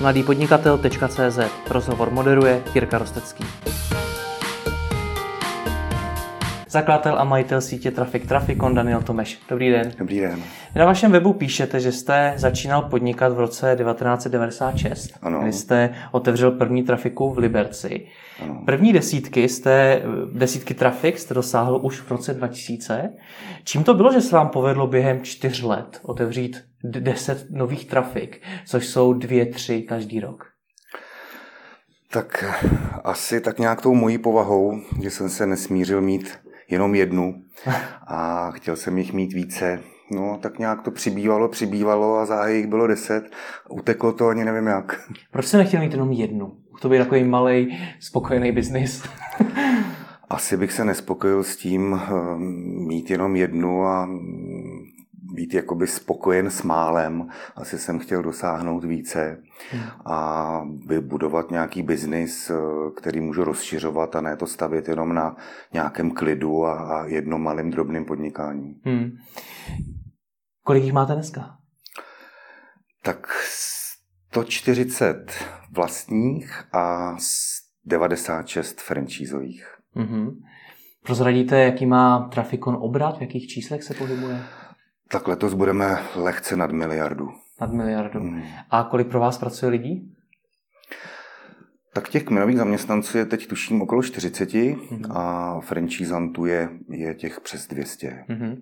mladýpodnikatel.cz Rozhovor moderuje Jirka Rostecký. Zakladatel a majitel sítě Traffic Traficon Daniel Tomeš. Dobrý den. Dobrý den. Na vašem webu píšete, že jste začínal podnikat v roce 1996, Ano. kdy jste otevřel první trafiku v Liberci. Ano. První desítky jste, desítky trafik jste dosáhl už v roce 2000. Čím to bylo, že se vám povedlo během čtyř let otevřít deset nových trafik, což jsou dvě, tři každý rok? Tak asi tak nějak tou mojí povahou, že jsem se nesmířil mít jenom jednu a chtěl jsem jich mít více. No, tak nějak to přibývalo, přibývalo a záhy jich bylo deset. Uteklo to ani nevím jak. Proč jste nechtěl mít jenom jednu? To být takový malý, spokojený biznis. Asi bych se nespokojil s tím eh, mít jenom jednu a být jakoby spokojen s málem. Asi jsem chtěl dosáhnout více a vybudovat nějaký biznis, eh, který můžu rozšiřovat a ne to stavět jenom na nějakém klidu a, a jednom malým drobným podnikání. Hmm. Kolik jich máte dneska? Tak 140 vlastních a 96 francízových. Mm-hmm. Prozradíte, jaký má Trafikon obrat, v jakých číslech se pohybuje? Tak letos budeme lehce nad miliardu. Nad miliardu. Hmm. A kolik pro vás pracuje lidí? Tak těch kmenových zaměstnanců je teď tuším okolo 40 Mhm. a francízantů je, je těch přes 200. Mm-hmm.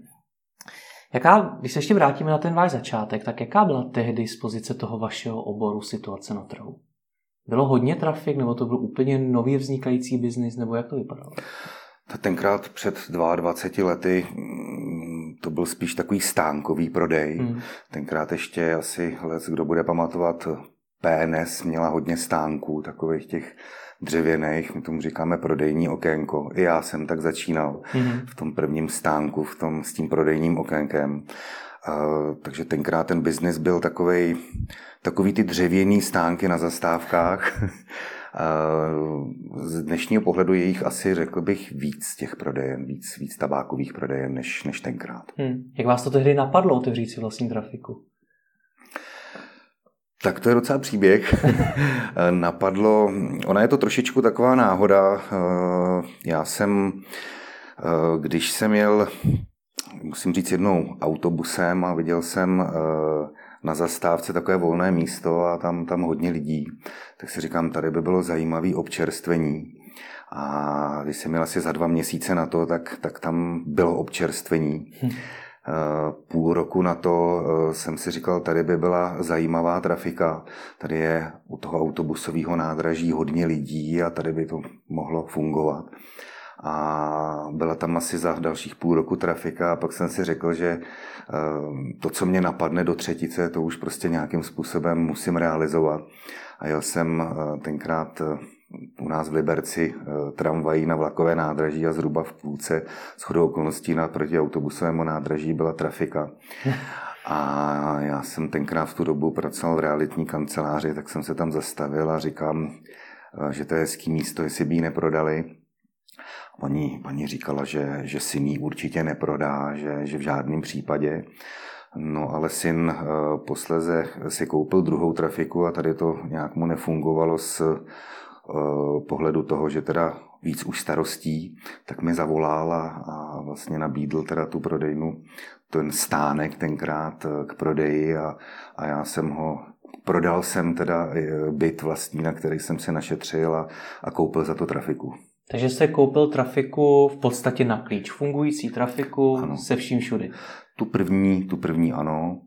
Jaká, když se ještě vrátíme na ten váš začátek, tak jaká byla tehdy z pozice toho vašeho oboru situace na trhu? Bylo hodně trafik, nebo to byl úplně nově vznikající biznis, nebo jak to vypadalo? Tenkrát před 22 lety mm, to byl spíš takový stánkový prodej. Hmm. Tenkrát ještě asi, les, kdo bude pamatovat, PNS měla hodně stánků, takových těch dřevěných, my tomu říkáme prodejní okénko. I já jsem tak začínal Mm-hmm. v tom prvním stánku, v tom, s tím prodejním okénkem. Uh, takže tenkrát ten biznis byl takovej, takový ty dřevěný stánky na zastávkách. Uh, z dnešního pohledu je jich asi, řekl bych, víc těch prodejen, víc, víc tabákových prodejen než, než tenkrát. Hmm. Jak vás to tehdy napadlo otevřít si vlastní trafiku? Tak to je docela příběh. Napadlo, ona je to trošičku taková náhoda. Eh, Já jsem, eh, když jsem jel, musím říct jednou autobusem a viděl jsem eh, na zastávce takové volné místo a tam, tam hodně lidí, tak si říkám, tady by bylo zajímavé občerstvení. A když jsem měl asi za dva měsíce na to, tak, tak tam bylo občerstvení. Eh, Půl roku na to eh, jsem si říkal, tady by byla zajímavá trafika. Tady je u toho autobusového nádraží hodně lidí a tady by to mohlo fungovat. A byla tam asi za dalších půl roku trafika a pak jsem si řekl, že eh, to, co mě napadne do třetice, to už prostě nějakým způsobem musím realizovat. A jel jsem eh, tenkrát eh, u nás v Liberci tramvají na vlakové nádraží a zhruba v půlce shodou okolností na proti autobusovému nádraží byla trafika. A já jsem tenkrát v tu dobu pracoval v realitní kanceláři, tak jsem se tam zastavil a říkám, že to je hezký místo, jestli by ji neprodali. Paní, paní říkala, že, že syn ji určitě neprodá, že, že v žádném případě. No ale syn eh, posleze si koupil druhou trafiku a tady to nějak mu nefungovalo z eh, pohledu toho, že teda víc už starostí, tak mi zavolal a, vlastně nabídl teda tu prodejnu, ten stánek tenkrát eh, k prodeji a, a já jsem ho Prodal jsem teda byt vlastní, na který jsem si našetřil a, a koupil za to trafiku. Takže jste koupil trafiku v podstatě na klíč, fungující trafiku Ano. se vším všudy. Tu první, tu první ano,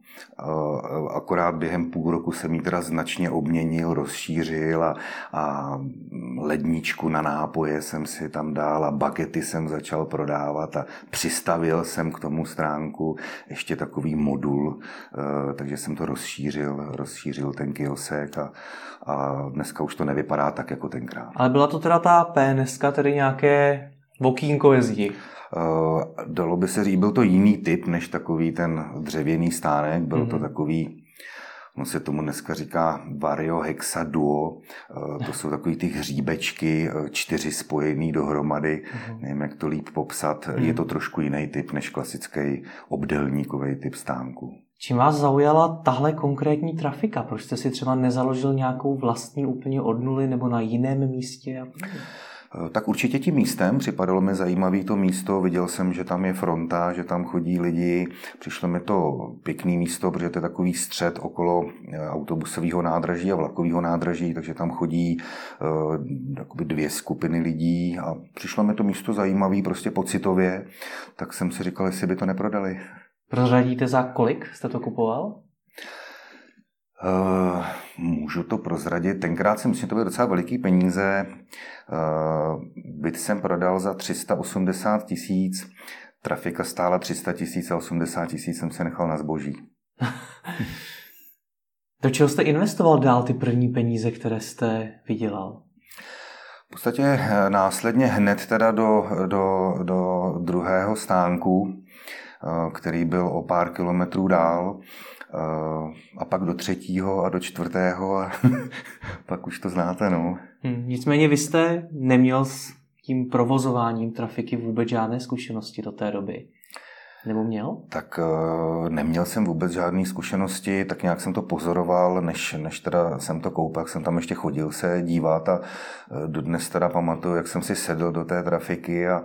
akorát během půl roku jsem ji teda značně obměnil, rozšířil a, a ledničku na nápoje jsem si tam dal a bagety jsem začal prodávat a přistavil jsem k tomu stránku ještě takový modul, eh, takže jsem to rozšířil, rozšířil ten kiosek a, a dneska už to nevypadá tak jako tenkrát. Ale byla to teda ta PNS, tedy nějaké okýnko je zdi. Uh, dalo by se říct, byl to jiný typ než takový ten dřevěný stánek, byl mm-hmm. to takový, no se tomu dneska říká Vario Hexa Duo, uh, to jsou takový ty hříbečky, uh, čtyři spojený dohromady, mm-hmm. nevím, jak to líp popsat, mm-hmm. je to trošku jiný typ než klasický obdelníkový typ stánku. Čím vás zaujala tahle konkrétní trafika? Proč jste si třeba nezaložil nějakou vlastní úplně od nuly nebo na jiném místě? Eh, tak určitě tím místem připadalo mi zajímavé to místo. Viděl jsem, že tam je fronta, že tam chodí lidi. Přišlo mi to pěkný místo, protože to je takový střed okolo eh, autobusového nádraží a vlakového nádraží, takže tam chodí uh, dvě skupiny lidí a přišlo mi to místo zajímavé prostě pocitově, tak jsem si říkal, jestli by to neprodali. Prozradíte za kolik jste to kupoval? Uh, můžu to prozradit. Tenkrát jsem myslím, že to byly docela veliký peníze. Uh, byt jsem prodal za 380 tisíc, trafika stála 300 tisíc a 80 tisíc jsem se nechal na zboží. Do čeho jste investoval dál ty první peníze, které jste vydělal? V podstatě následně hned teda do, do, do druhého stánku, který byl o pár kilometrů dál, a pak do třetího a do čtvrtého a pak už to znáte, no. Hmm, nicméně vy jste neměl s tím provozováním trafiky vůbec žádné zkušenosti do té doby. Nebo měl? Tak eh, neměl jsem vůbec žádné zkušenosti, tak nějak jsem to pozoroval, než, než teda jsem to koupil, jsem tam ještě chodil se dívat a eh, dodnes teda pamatuju, jak jsem si sedl do té trafiky a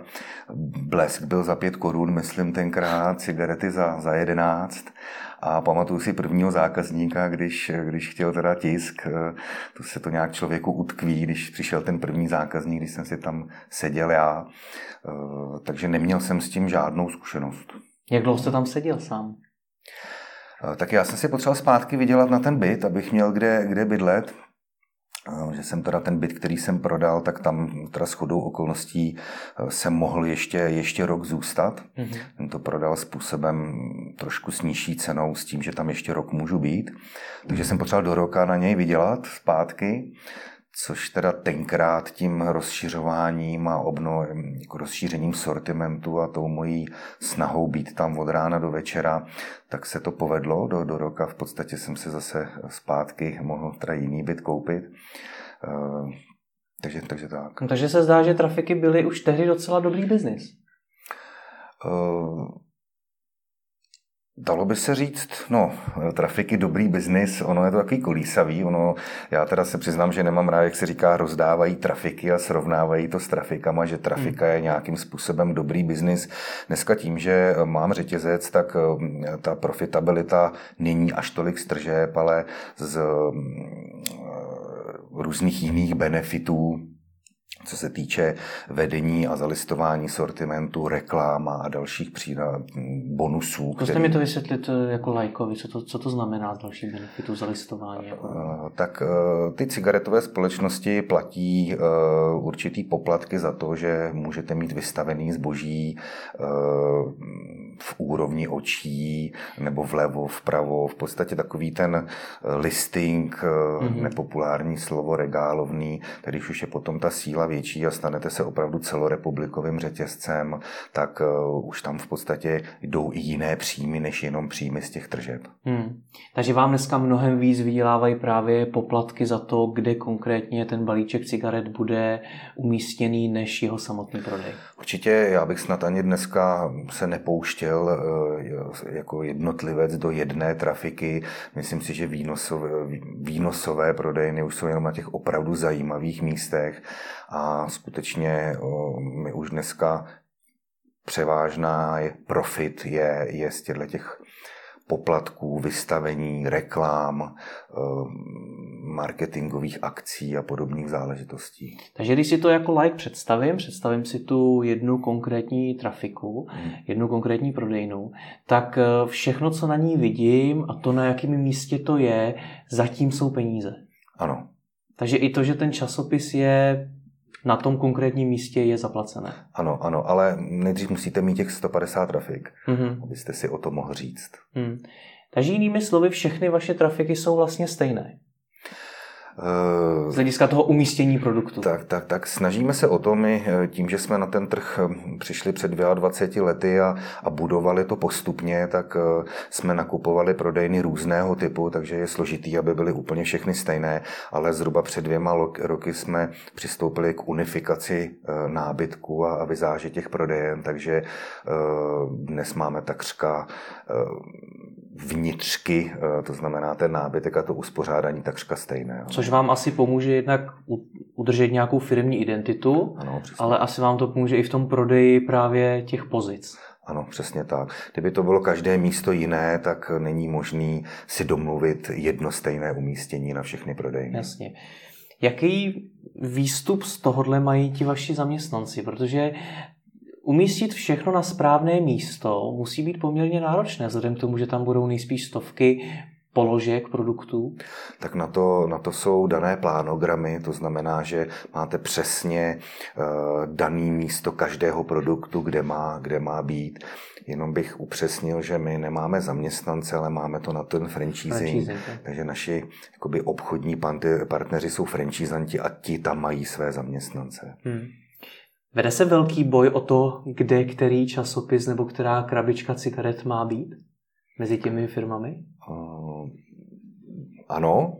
blesk byl za pět korun, myslím tenkrát, cigarety za, za jedenáct a pamatuju si prvního zákazníka, když, když chtěl teda tisk, eh, to se to nějak člověku utkví, když přišel ten první zákazník, když jsem si tam seděl já. Eh, takže neměl jsem s tím žádnou zkušenost. Jak dlouho jste tam seděl sám? Eh, tak já jsem si potřeboval zpátky vydělat na ten byt, abych měl kde, kde bydlet že jsem teda ten byt, který jsem prodal, tak tam teda shodou okolností eh, jsem mohl ještě, ještě rok zůstat. Mm-hmm. Jsem to prodal způsobem trošku s nižší cenou, s tím, že tam ještě rok můžu být. Takže jsem potřeboval do roka na něj vydělat zpátky což teda tenkrát tím rozšiřováním a obno, jako rozšířením sortimentu a tou mojí snahou být tam od rána do večera, tak se to povedlo do, do roka. V podstatě jsem se zase zpátky mohl teda jiný byt koupit. Uh, takže, takže tak. No, takže se zdá, že trafiky byly už tehdy docela dobrý biznis. Uh, Dalo by se říct, no, trafiky dobrý biznis, ono je to takový kolísavý, ono, já teda se přiznám, že nemám rád, jak se říká, rozdávají trafiky a srovnávají to s trafikama, že trafika je nějakým způsobem dobrý biznis. Dneska tím, že mám řetězec, tak eh, ta profitabilita není až tolik z tržeb, ale z eh, různých jiných benefitů, co se týče vedení a zalistování sortimentu, reklám a dalších přída, bonusů. Zkuste který... mi to vysvětlit eh, jako lajkovi, co to, co to znamená z dalších benefitů zalistování? Jako... Eh, tak eh, ty cigaretové společnosti platí určitý poplatky za to, že můžete mít vystavený zboží v úrovni očí nebo vlevo, vpravo. V podstatě takový ten listing, mm-hmm. nepopulární slovo regálovný, který už je potom ta síla větší a stanete se opravdu celorepublikovým řetězcem, tak uh, už tam v podstatě jdou i jiné příjmy, než jenom příjmy z těch tržeb. Hmm. Takže vám dneska mnohem víc vydělávají právě poplatky za to, kde konkrétně ten balíček cigaret bude umístěný, než jeho samotný prodej. Určitě já bych snad ani dneska se nepouštěl uh, jako jednotlivec do jedné trafiky. Myslím si, že výnosové, výnosové prodejny už jsou jenom na těch opravdu zajímavých místech a skutečně my už dneska převážná je profit je, je z těchto těch poplatků, vystavení, reklám, marketingových akcí a podobných záležitostí. Takže když si to jako like představím, představím si tu jednu konkrétní trafiku, hmm. jednu konkrétní prodejnu, tak e, všechno, co na ní vidím a to, na jakém místě to je, zatím jsou peníze. Ano. Takže i to, že ten časopis je na tom konkrétním místě je zaplacené. Ano, ano, ale nejdřív musíte mít těch 150 trafik, mm-hmm. abyste si o to mohl říct. Mm. Takže jinými slovy, všechny vaše trafiky jsou vlastně stejné. Z hlediska toho umístění produktu. Tak, tak, tak snažíme se o to my, eh, tím, že jsme na ten trh hm, přišli před 22 lety a, a budovali to postupně, tak eh, jsme nakupovali prodejny různého typu, takže je složitý, aby byly úplně všechny stejné, ale zhruba před dvěma roky jsme přistoupili k unifikaci eh, nábytku a, a vizáže těch prodejen, takže dnes máme takřka vnitřky, to znamená ten nábytek a to uspořádání takřka stejné. Což vám asi pomůže jednak udržet nějakou firmní identitu, ano, ale asi vám to pomůže i v tom prodeji právě těch pozic. Ano, přesně tak. Kdyby to bylo každé místo jiné, tak není možný si domluvit jedno stejné umístění na všechny prodejny. Jasně. Jaký výstup z tohohle mají ti vaši zaměstnanci? Protože umístit všechno na správné místo musí být poměrně náročné, vzhledem k tomu, že tam budou nejspíš stovky položek produktů? Tak na to, na to jsou dané plánogramy, to znamená, že máte přesně uh, daný místo každého produktu, kde má, kde má být. Jenom bych upřesnil, že my nemáme zaměstnance, ale máme to na ten franchising. Takže naši jakoby, obchodní partneři jsou franchisanti a ti tam mají své zaměstnance. Hmm. Vede se velký boj o to, kde který časopis nebo která krabička cigaret má být mezi těmi firmami? Uh, ano,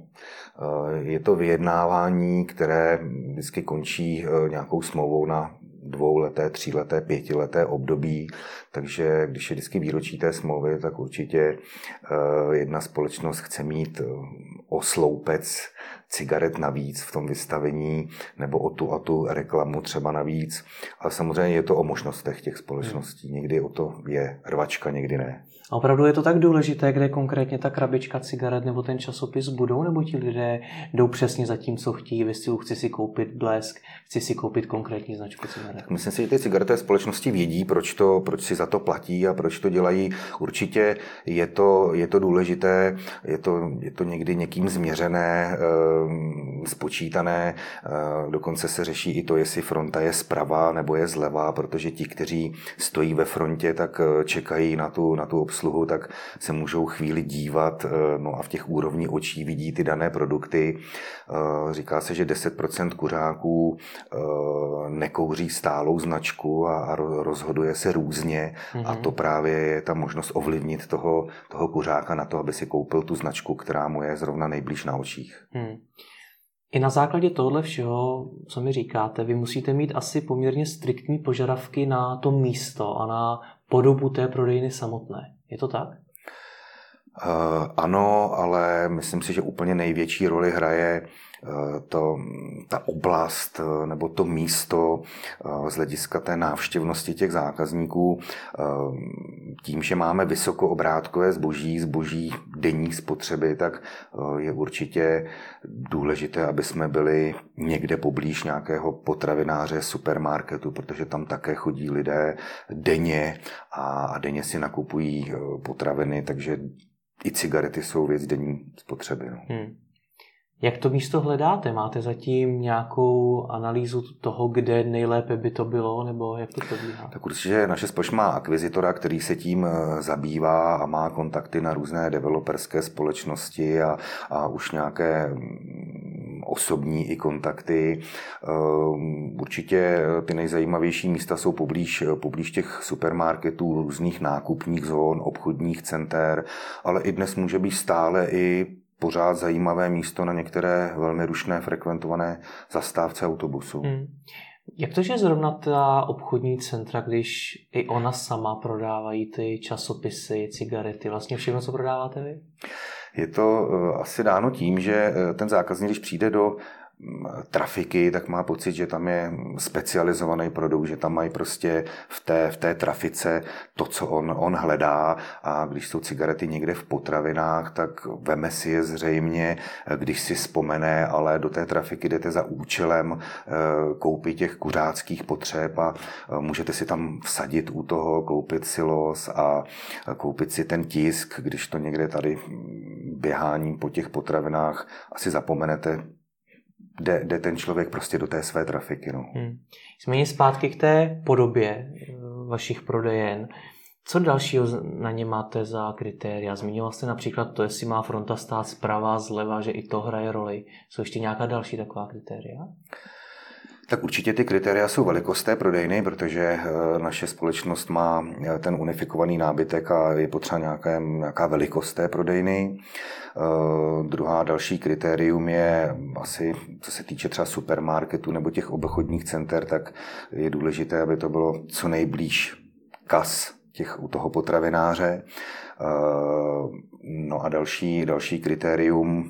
je to vyjednávání, které vždycky končí nějakou smlouvou na dvouleté, tříleté, pětileté období, takže když je vždycky výročí té smlouvy, tak určitě jedna společnost chce mít o sloupec cigaret navíc v tom vystavení nebo o tu a tu reklamu třeba navíc. Ale samozřejmě je to o možnostech těch společností. Někdy o to je rvačka, někdy ne. A opravdu je to tak důležité, kde konkrétně ta krabička cigaret nebo ten časopis budou, nebo ti lidé jdou přesně za tím, co chtějí, ve stylu chci si koupit blesk, chci si koupit konkrétní značku cigaret. Myslím si, že ty cigareté společnosti vědí, proč, to, proč si za to platí a proč to dělají. Určitě je to, je to důležité, je to, je to někdy někým změřené, ehm, spočítané, ehm, dokonce se řeší i to, jestli fronta je zprava nebo je zleva, protože ti, kteří stojí ve frontě, tak eh, čekají na tu, na tu obsluhu, tak se můžou chvíli dívat, eh, no a v těch úrovní očí vidí ty dané produkty. Eh, říká se, že 10% kuřáků eh, nekouří stálou značku a rozhoduje se různě mm-hmm. a mhm. to právě je ta možnost ovlivnit toho, toho kuřáka na to, aby si koupil tu značku, která mu je zrovna nejblíž na očích. Hmm. I na základě tohle všeho, co mi říkáte, vy musíte mít asi poměrně striktní požadavky na to místo a na podobu té prodejny samotné. Je to tak? Uh, ano, ale myslím si, že úplně největší roli hraje Eh, to, ta oblast eh, nebo to místo eh, z hlediska té návštěvnosti těch zákazníků, tím, že máme vysokoobrádkové zboží, zboží denní spotřeby, tak je určitě důležité, aby jsme byli někde poblíž nějakého potravináře, supermarketu, protože tam také chodí lidé denně a denně si nakupují potraviny, takže i cigarety jsou věc denní spotřeby. No. Hmm. Jak to místo hledáte? Máte zatím nějakou analýzu toho, kde nejlépe by to bylo, nebo jak to probíhá? Tak určitě naše společnost má akvizitora, který se tím eh, zabývá a má kontakty na různé developerské společnosti a, a už nějaké mm, osobní i kontakty. Ehm, určitě ty nejzajímavější místa jsou poblíž, poblíž těch supermarketů, různých nákupních zón, obchodních center, ale i dnes může být stále i pořád zajímavé místo na některé velmi rušné frekventované zastávce autobusu. Hmm. Jak to, že zrovna ta obchodní centra, když i ona sama prodávají ty časopisy, cigarety, vlastně všechno, co prodáváte vy? Je to eh, asi dáno tím, že eh, ten zákazník, když přijde do trafiky, tak má pocit, že tam je specializovaný produkt, že tam mají prostě v té, v té trafice to, co on, on hledá. A když jsou cigarety někde v potravinách, tak veme si je zřejmě, když si vzpomene, ale do té trafiky jdete za účelem eh, koupit těch kuřáckých potřeb a eh, můžete si tam vsadit u toho, koupit si los a koupit si ten tisk, když to někde tady běháním po těch potravinách asi zapomenete, jde, jde ten člověk prostě do té své trafiky. No. Hmm. Jsme zpátky k té podobě eh, vašich prodejen. Co dalšího na ně máte za kritéria? Zmínila jste například to, jestli má fronta stát zprava, zleva, že i to hraje roli. Jsou ještě nějaká další taková kritéria? Tak určitě ty kritéria jsou velikost té prodejny, protože eh, naše společnost má eh, ten unifikovaný nábytek a je potřeba nějaká, nějaká velikost té prodejny. Uh, druhá další kritérium je asi, co se týče třeba supermarketu nebo těch obchodních center, tak je důležité, aby to bylo co nejblíž kas těch, u toho potravináře. No a další, další kritérium,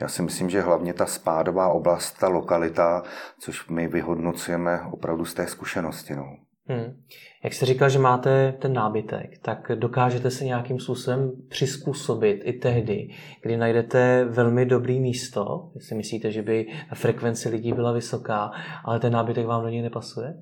já si myslím, že hlavně ta spádová oblast, ta lokalita, což my vyhodnocujeme opravdu z té zkušenosti. No. Hmm. Jak jste říkal, že máte ten nábytek, tak dokážete se nějakým způsobem přizpůsobit i tehdy, kdy najdete velmi dobrý místo, jestli myslíte, že by frekvence lidí byla vysoká, ale ten nábytek vám do něj nepasuje?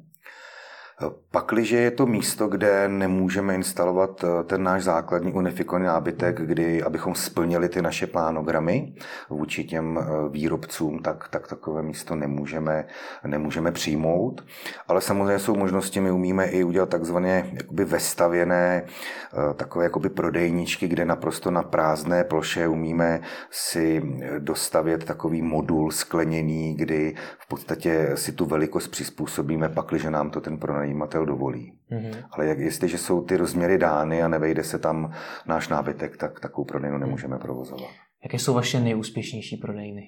Pakliže je to místo, kde nemůžeme instalovat eh, ten náš základní unifikovaný nábytek, kdy, abychom splnili ty naše plánogramy vůči těm eh, výrobcům, tak, tak takové místo nemůžeme, nemůžeme přijmout. Ale samozřejmě jsou možnosti, my umíme i udělat takzvané jakoby vestavěné eh, takové jakoby prodejničky, kde naprosto na prázdné ploše umíme si dostavět takový modul skleněný, kdy v podstatě si tu velikost přizpůsobíme, pakliže nám to ten pronaj pronajímatel dovolí. Mm-hmm. Ale jak, jestliže jsou ty rozměry dány a nevejde se tam náš nábytek, tak takovou prodejnu nemůžeme mm. provozovat. Jaké jsou vaše nejúspěšnější prodejny?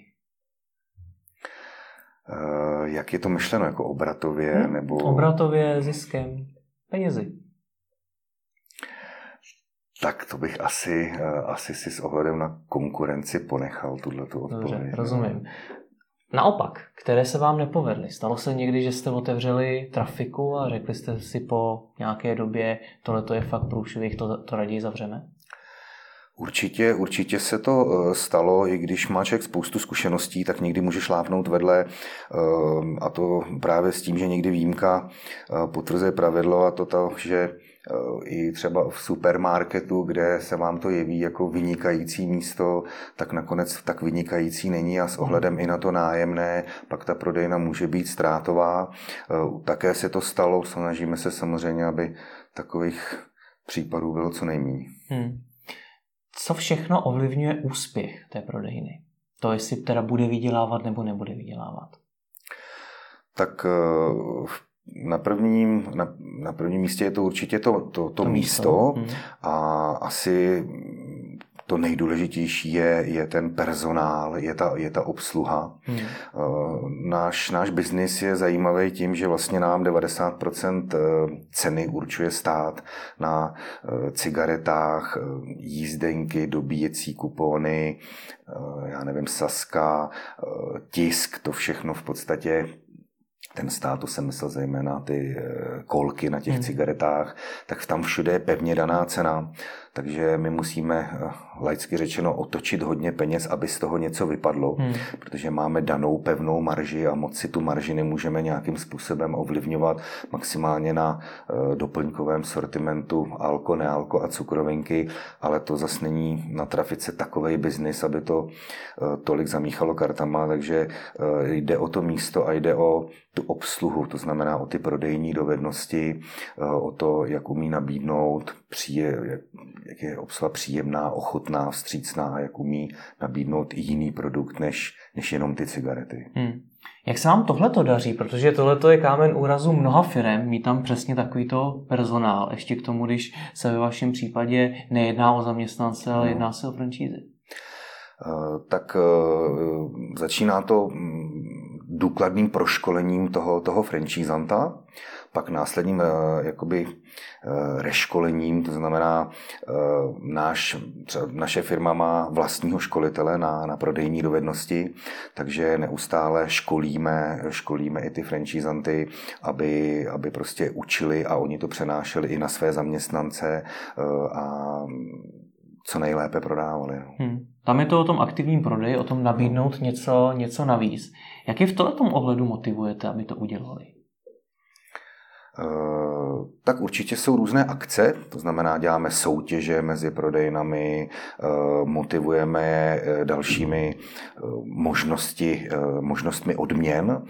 Uh, jak je to myšleno? Jako obratově? Hmm? Nebo... Obratově, ziskem, penězi. Tak to bych asi, uh, asi si s ohledem na konkurenci ponechal tuhle odpověď. Dobře, rozumím. Naopak, které se vám nepovedly? Stalo se někdy, že jste otevřeli trafiku a řekli jste si po nějaké době, tohle je fakt průšvih, to, to raději zavřeme? Určitě, určitě se to eh, stalo, i když má člověk spoustu zkušeností, tak někdy může šlápnout vedle eh, a to právě s tím, že někdy výjimka eh, potvrzuje pravidlo a to to, že i třeba v supermarketu, kde se vám to jeví jako vynikající místo, tak nakonec tak vynikající není a s ohledem i na to nájemné, pak ta prodejna může být ztrátová. Také se to stalo, snažíme se samozřejmě, aby takových případů bylo co nejméně. Hmm. Co všechno ovlivňuje úspěch té prodejny? To, jestli teda bude vydělávat nebo nebude vydělávat. Tak v na prvním, na, na prvním místě je to určitě to, to, to, to místo, místo. Hmm. a asi to nejdůležitější je, je ten personál, je ta, je ta obsluha. Hmm. Náš, náš biznis je zajímavý tím, že vlastně nám 90% eh, ceny určuje stát na eh, cigaretách, jízdenky, dobíjecí kupony, já nevím, saska, tisk, to všechno v podstatě ten stát, to jsem myslel zejména ty kolky na těch hmm. cigaretách, tak tam všude je pevně daná cena. Takže my musíme, eh, laicky řečeno, otočit hodně peněz, aby z toho něco vypadlo, hmm. protože máme danou pevnou marži a moc si tu marži nemůžeme nějakým způsobem ovlivňovat maximálně na eh, doplňkovém sortimentu alko, nealko a cukrovinky, ale to zase není na trafice takový biznis, aby to eh, tolik zamíchalo kartama, takže jde o to místo a jde o tu obsluhu, to znamená o ty prodejní dovednosti, o to, jak umí nabídnout, příje, jak je obsluha příjemná, ochotná, vstřícná, jak umí nabídnout i jiný produkt než, než jenom ty cigarety. Hmm. Jak se vám tohle to daří? Protože tohle je kámen úrazu mnoha firm, mít tam přesně takovýto personál. Ještě k tomu, když se ve vašem případě nejedná o zaměstnance, ale no. jedná se o franšízy. Eh, tak eh, začíná to mm, důkladným proškolením toho, toho franchízanta pak následním eh, jakoby eh, reškolením, to znamená eh, náš, naše firma má vlastního školitele na, na prodejní dovednosti, takže neustále školíme, školíme i ty franchisanty, aby, aby prostě učili a oni to přenášeli i na své zaměstnance a co nejlépe prodávali. No. Hmm. Tam je to o tom aktivním prodeji, o tom nabídnout něco, něco navíc. Jak je v tomto ohledu motivujete, aby to udělali? Eh, tak určitě jsou různé akce, to znamená, děláme soutěže mezi prodejnami, eh, motivujeme je eh, dalšími možnosti, možnostmi odměn,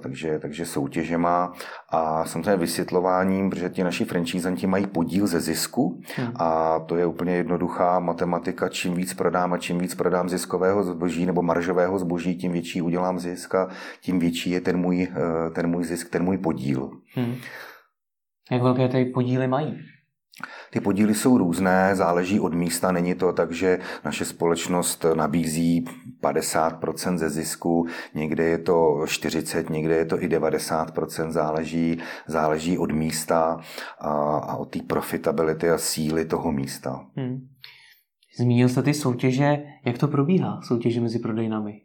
takže, takže soutěžema a samozřejmě vysvětlováním, protože ti naši franchisanti mají podíl ze zisku hmm. a to je úplně jednoduchá matematika, čím víc prodám a čím víc prodám ziskového zboží nebo maržového zboží, tím větší udělám zisk a tím větší je ten můj, ten můj zisk, ten můj podíl. Hmm. Jak velké ty podíly mají? Ty podíly jsou různé, záleží od místa. Není to tak, že naše společnost nabízí 50% ze zisku, někde je to 40, někde je to i 90%, záleží, záleží od místa a, a od té profitability a síly toho místa. Hmm. Zmínil jste ty soutěže, jak to probíhá, soutěže mezi prodejnami?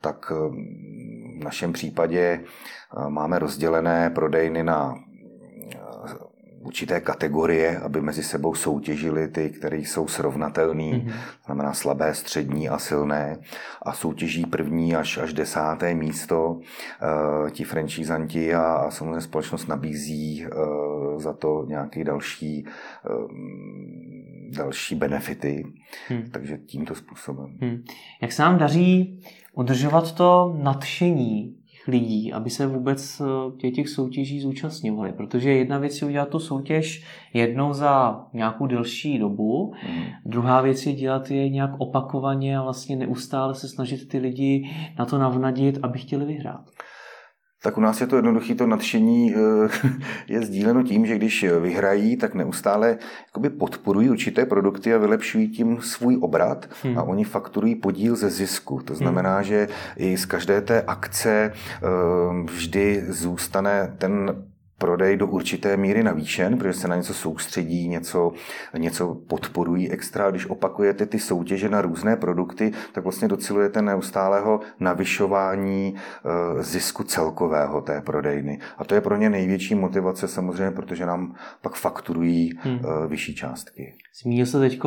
Tak v našem případě máme rozdělené prodejny na určité kategorie, aby mezi sebou soutěžili ty, které jsou srovnatelné, mm-hmm. znamená slabé, střední a silné. A soutěží první až, až desáté místo. Uh, ti franchisanti a, a samozřejmě společnost nabízí uh, za to nějaké další, další benefity. Hmm. Takže tímto způsobem. Hmm. Jak se nám daří udržovat to nadšení lidí, aby se vůbec eh, těch, těch soutěží zúčastňovali. Protože jedna věc je udělat tu soutěž jednou za nějakou delší dobu, mm. druhá věc je dělat je nějak opakovaně a vlastně neustále se snažit ty lidi na to navnadit, aby chtěli vyhrát tak u nás je to jednoduché, to nadšení eh, je sdíleno tím, že když vyhrají, tak neustále jakoby podporují určité produkty a vylepšují tím svůj obrat hmm. a oni fakturují podíl ze zisku. To znamená, hmm. že i z každé té akce eh, vždy zůstane ten prodej do určité míry navýšen, protože se na něco soustředí, něco, něco podporují extra. Když opakujete ty soutěže na různé produkty, tak vlastně docilujete neustálého navyšování eh, zisku celkového té prodejny. A to je pro ně největší motivace samozřejmě, protože nám pak fakturují hmm. Eh, vyšší částky. Zmínil se teď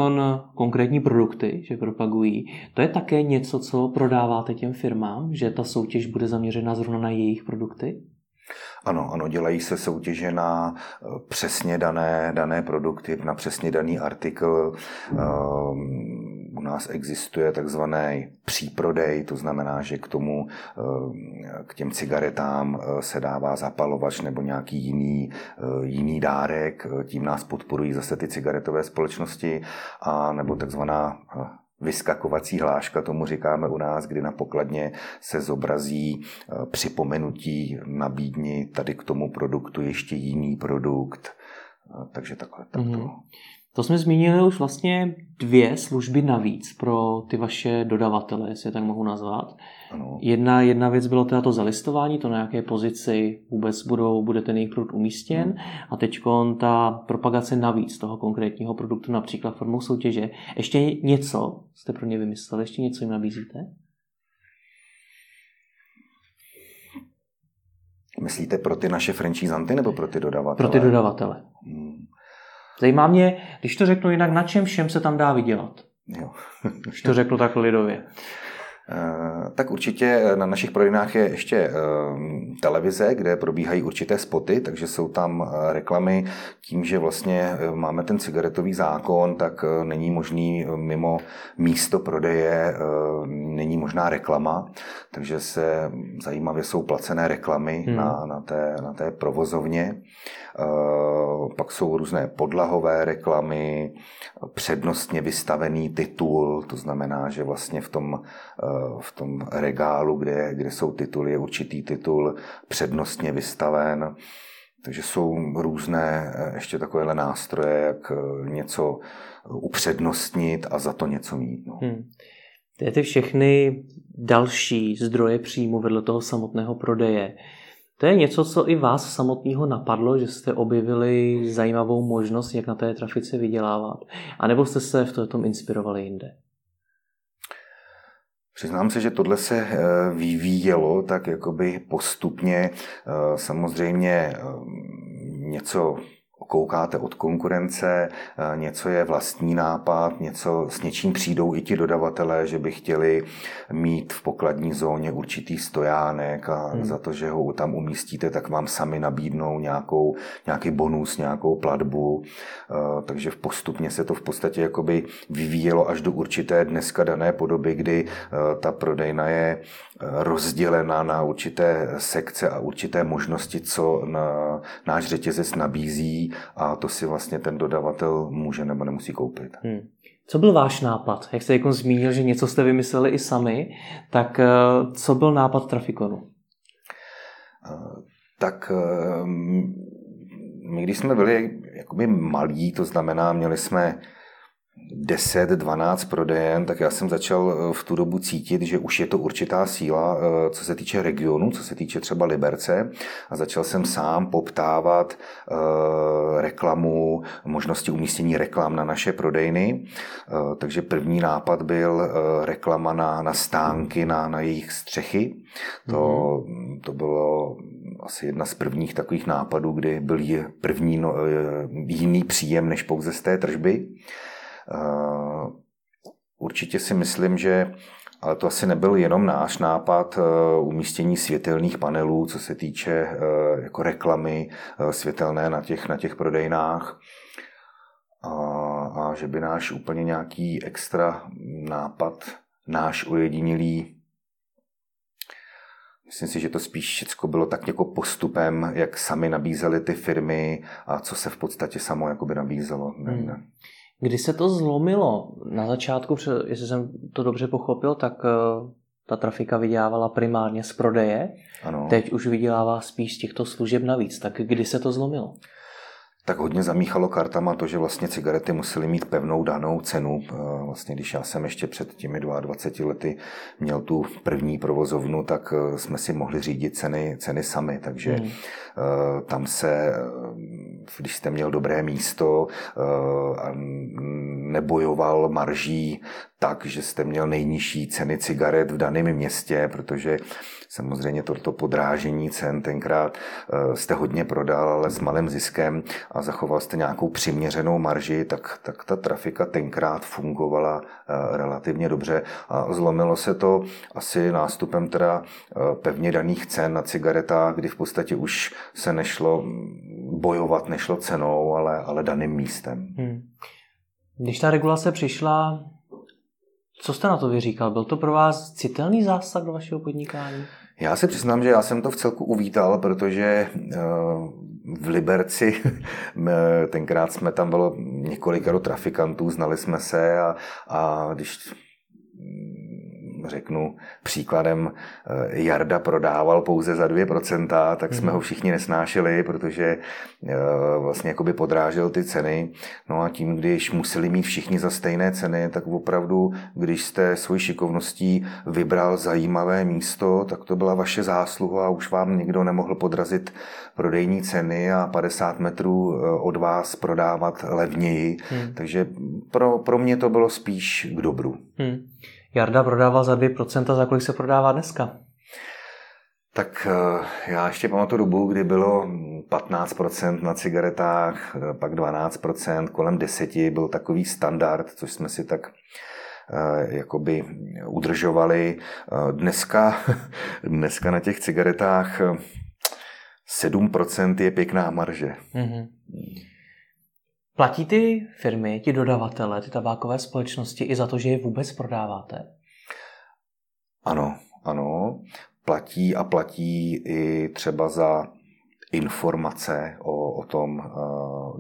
konkrétní produkty, že propagují. To je také něco, co prodáváte těm firmám, že ta soutěž bude zaměřena zrovna na jejich produkty? Ano, ano, dělají se soutěže na eh, přesně dané, dané produkty, na přesně daný artikl. Um, u nás existuje takzvaný příprodej, to znamená, že k tomu, eh, k těm cigaretám eh, se dává zapalovač nebo nějaký jiný, jiný dárek. Tím nás podporují zase ty cigaretové společnosti a nebo takzvaná vyskakovací hláška, tomu říkáme u nás, kdy na pokladně se zobrazí eh, připomenutí nabídni tady k tomu produktu ještě jiný produkt. Eh, takže takhle. Tak to. Mm-hmm. To jsme zmínili už vlastně dvě služby navíc pro ty vaše dodavatele, jestli je tak mohu nazvat. Ano. Jedna, jedna věc bylo teda to zalistování, to na jaké pozici vůbec budou, bude ten jejich produkt umístěn hmm. a teď ta propagace navíc toho konkrétního produktu, například formou soutěže. Ještě něco jste pro ně vymysleli, ještě něco jim nabízíte? Myslíte pro ty naše franchisanty nebo pro ty dodavatele? Pro ty dodavatele. Hmm. Zajímá mě, když to řeknu jinak, na čem všem se tam dá vydělat? Jo. když to řeknu tak lidově. Eh, tak určitě na našich prodejnách je ještě eh, televize, kde probíhají určité spoty, takže jsou tam eh, reklamy. Tím, že vlastně máme ten cigaretový zákon, tak není možný mimo místo prodeje, není možná reklama, takže se zajímavě jsou placené reklamy hmm. na, na, té, na té provozovně. Pak jsou různé podlahové reklamy, přednostně vystavený titul, to znamená, že vlastně v tom v tom regálu, kde, kde jsou tituly, je určitý titul přednostně vystaven. Takže jsou různé eh, ještě takovéhle nástroje, jak eh, něco upřednostnit a za to něco mít. No. Hmm. Ty všechny další zdroje příjmu vedle toho samotného prodeje. To je něco, co i vás samotného napadlo, že jste objevili zajímavou možnost, jak na té trafice vydělávat? A nebo jste se v tom inspirovali jinde? Přiznám se, že tohle se eh, vyvíjelo tak jakoby postupně. Eh, samozřejmě eh, něco koukáte od konkurence, eh, něco je vlastní nápad, něco s něčím přijdou i ti dodavatelé, že by chtěli mít v pokladní zóně určitý stojánek a hmm. za to, že ho tam umístíte, tak vám sami nabídnou nějakou, nějaký bonus, nějakou platbu. Eh, takže postupně se to v podstatě jakoby vyvíjelo až do určité dneska dané podoby, kdy eh, ta prodejna je rozdělena na určité sekce a určité možnosti, co na náš řetězec nabízí a to si vlastně ten dodavatel může nebo nemusí koupit. Hmm. Co byl váš nápad? Jak jste jako zmínil, že něco jste vymysleli i sami, tak eh, co byl nápad Trafikonu? Eh, tak eh, my když jsme byli jakoby malí, to znamená, měli jsme 10-12 prodejen, tak já jsem začal eh, v tu dobu cítit, že už je to určitá síla, eh, co se týče regionu, co se týče třeba Liberce a začal jsem sám poptávat eh, reklamu, možnosti umístění reklam na naše prodejny. Takže první nápad byl reklama na, na stánky, na, na jejich střechy. To, mhm. to bylo asi jedna z prvních takových nápadů, kdy byl první no, jiný příjem než pouze z té tržby. Eh, určitě si myslím, že ale to asi nebyl jenom náš nápad eh, umístění světelných panelů, co se týče eh, jako reklamy světelné na těch, na těch prodejnách. A, a že by náš úplně nějaký extra nápad, náš ojedinělý Myslím si, že to spíš všechno bylo tak jako postupem, jak sami nabízely ty firmy a co se v podstatě samo jakoby nabízelo. Hmm. Ne, ne. Kdy se to zlomilo? Na začátku, jestli jsem to dobře pochopil, tak eh, ta trafika vydělávala primárně z prodeje. Ano. Teď už vydělává spíš z těchto služeb navíc. Tak kdy se to zlomilo? tak hodně zamíchalo kartama to, že vlastně cigarety musely mít pevnou danou cenu. Eh, vlastně když já jsem ještě před těmi 22 lety měl tu první provozovnu, tak eh, jsme si mohli řídit ceny, ceny sami, takže hmm. tam se, když jste měl dobré místo a nebojoval marží tak, že jste měl nejnižší ceny cigaret v daném městě, protože samozřejmě toto podrážení cen tenkrát eh, jste hodně prodal, ale s malým ziskem a zachoval jste nějakou přiměřenou marži, tak, tak ta trafika tenkrát fungovala eh, relativně dobře. A zlomilo se to asi nástupem teda eh, pevně daných cen na cigaretách, kdy v podstatě už se nešlo bojovat, nešlo cenou, ale, ale daným místem. Hmm. Když ta regulace přišla, co jste na to vyříkal? Byl to pro vás citelný zásah do vašeho podnikání? Já se přiznám, že já jsem to v celku uvítal, protože eh, v Liberci tenkrát jsme tam bylo několikero trafikantů, znali jsme se a, a když řeknu příkladem, eh, Jarda prodával pouze za 2%, tak jsme mhm. ho všichni nesnášeli, protože eh, vlastně jakoby podrážel ty ceny. No a tím, když museli mít všichni za stejné ceny, tak opravdu, když jste svojí šikovností vybral zajímavé místo, tak to byla vaše zásluha a už vám nikdo nemohl podrazit prodejní ceny a 50 metrů eh, od vás prodávat levněji. Hmm. Takže pro, pro mě to bylo spíš k dobru. Hmm. Jarda prodával za 2%, za kolik se prodává dneska? Tak eh, já ještě pamatuju dobu, kdy bylo 15% na cigaretách, eh, pak 12%, kolem 10 byl takový standard, což jsme si tak eh, jakoby udržovali. Dneska, dneska na těch cigaretách 7% je pěkná marže. Mm-hmm. Platí ty firmy, ti dodavatele, ty tabákové společnosti i za to, že je vůbec prodáváte? Ano, ano. Platí a platí i třeba za informace o, o tom, eh,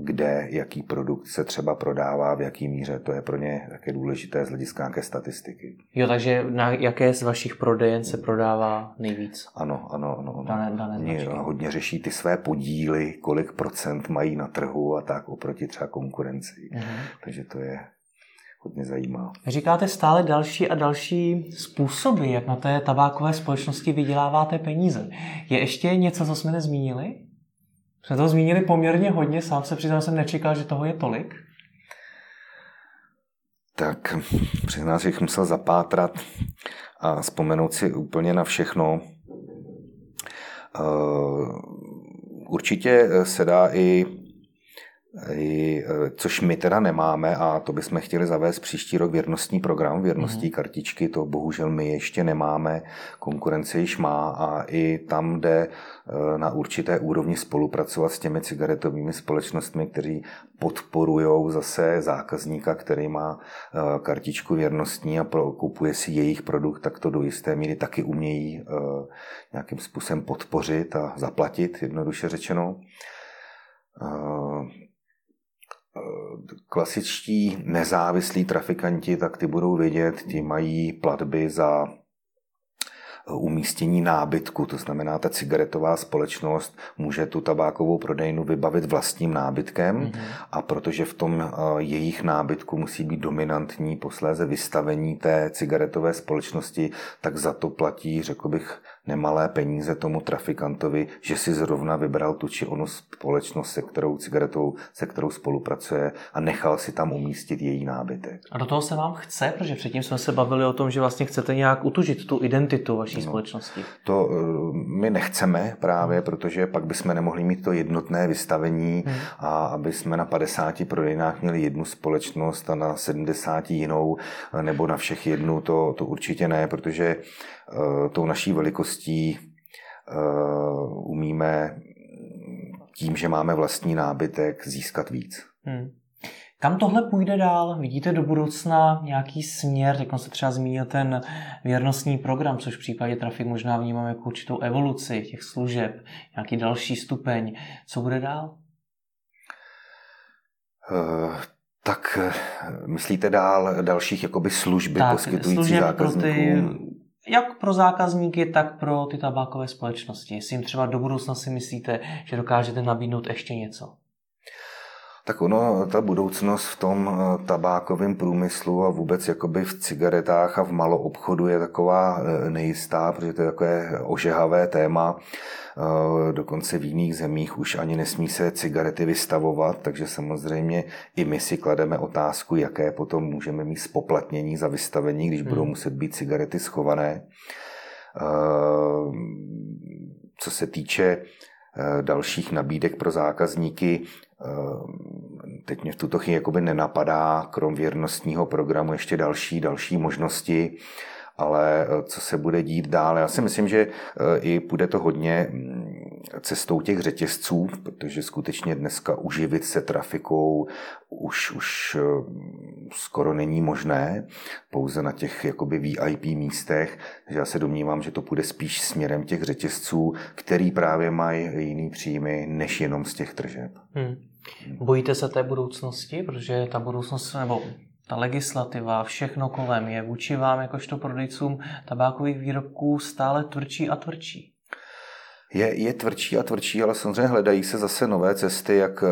kde, jaký produkt se třeba prodává, v jaký míře. To je pro ně také důležité z hlediska nějaké statistiky. Jo, takže na jaké z vašich prodejen se prodává nejvíc? Ano, ano, ano. Dané, dané hodně řeší ty své podíly, kolik procent mají na trhu a tak oproti třeba konkurenci. Uh-huh. Takže to je hodně zajímá. Říkáte stále další a další způsoby, jak na té tabákové společnosti vyděláváte peníze. Je ještě něco, co jsme nezmínili? Jsme to zmínili poměrně hodně, sám se přiznám, jsem nečekal, že toho je tolik. Tak přiznám, že musel zapátrat a vzpomenout si úplně na všechno. Eh, určitě se dá i E, což my teda nemáme a to bychom chtěli zavést příští rok věrnostní program, věrnostní mm. kartičky, to bohužel my ještě nemáme, konkurence již má a i tam jde e, na určité úrovni spolupracovat s těmi cigaretovými společnostmi, kteří podporují zase zákazníka, který má e, kartičku věrnostní a kupuje si jejich produkt, tak to do jisté míry taky umějí nějakým způsobem podpořit a zaplatit, jednoduše řečeno klasičtí nezávislí trafikanti, tak ty budou vědět, ti mají platby za umístění nábytku, to znamená, ta cigaretová společnost může tu tabákovou prodejnu vybavit vlastním nábytkem mm-hmm. a protože v tom eh, jejich nábytku musí být dominantní posléze vystavení té cigaretové společnosti, tak za to platí, řekl bych, nemalé peníze tomu trafikantovi, že si zrovna vybral tu či onu společnost, se kterou cigaretou, se kterou spolupracuje a nechal si tam umístit její nábytek. A do toho se vám chce, protože předtím jsme se bavili o tom, že vlastně chcete nějak utužit tu identitu vaší no, společnosti. To eh, my nechceme právě, protože pak bychom nemohli mít to jednotné vystavení hmm. a aby jsme na 50 prodejnách měli jednu společnost a na 70 jinou, nebo na všech jednu, to, to určitě ne, protože uh, tou naší velikostí uh, umíme tím, že máme vlastní nábytek, získat víc. Hmm. Kam tohle půjde dál? Vidíte do budoucna nějaký směr? Jak se třeba zmínil ten věrnostní program, což v případě Trafik možná vnímáme jako určitou evoluci těch služeb, nějaký další stupeň. Co bude dál? Uh, tak eh, myslíte dál dalších jakoby služby tak, poskytující zákazníkům? Pro ty, jak pro zákazníky, tak pro ty tabákové společnosti. Jestli jim třeba do budoucna si myslíte, že dokážete nabídnout ještě něco? Tak ono, ta budoucnost v tom eh, tabákovém průmyslu a vůbec jakoby v cigaretách a v maloobchodu je taková eh, nejistá, protože to je takové ožehavé téma. Eh, dokonce v jiných zemích už ani nesmí se cigarety vystavovat, takže samozřejmě i my si klademe otázku, jaké potom můžeme mít spoplatnění za vystavení, když budou hmm. muset být cigarety schované. Co se týče dalších nabídek pro zákazníky, teď mě v tuto chvíli jakoby nenapadá, krom věrnostního programu, ještě další, další možnosti, ale eh, co se bude dít dál? Já si myslím, že eh, i bude to hodně mm, cestou těch řetězců, protože skutečně dneska uživit se trafikou už, už eh, skoro není možné, pouze na těch jakoby VIP místech, takže já se domnívám, že to půjde spíš směrem těch řetězců, který právě mají jiný příjmy, než jenom z těch tržeb. Hmm. Bojíte se té budoucnosti, protože ta budoucnost, nebo ta legislativa, všechno kolem je vůči vám, jakožto prodejcům tabákových výrobků, stále tvrdší a tvrdší? Je, je tvrdší a tvrdší, ale samozřejmě hledají se zase nové cesty, jak eh,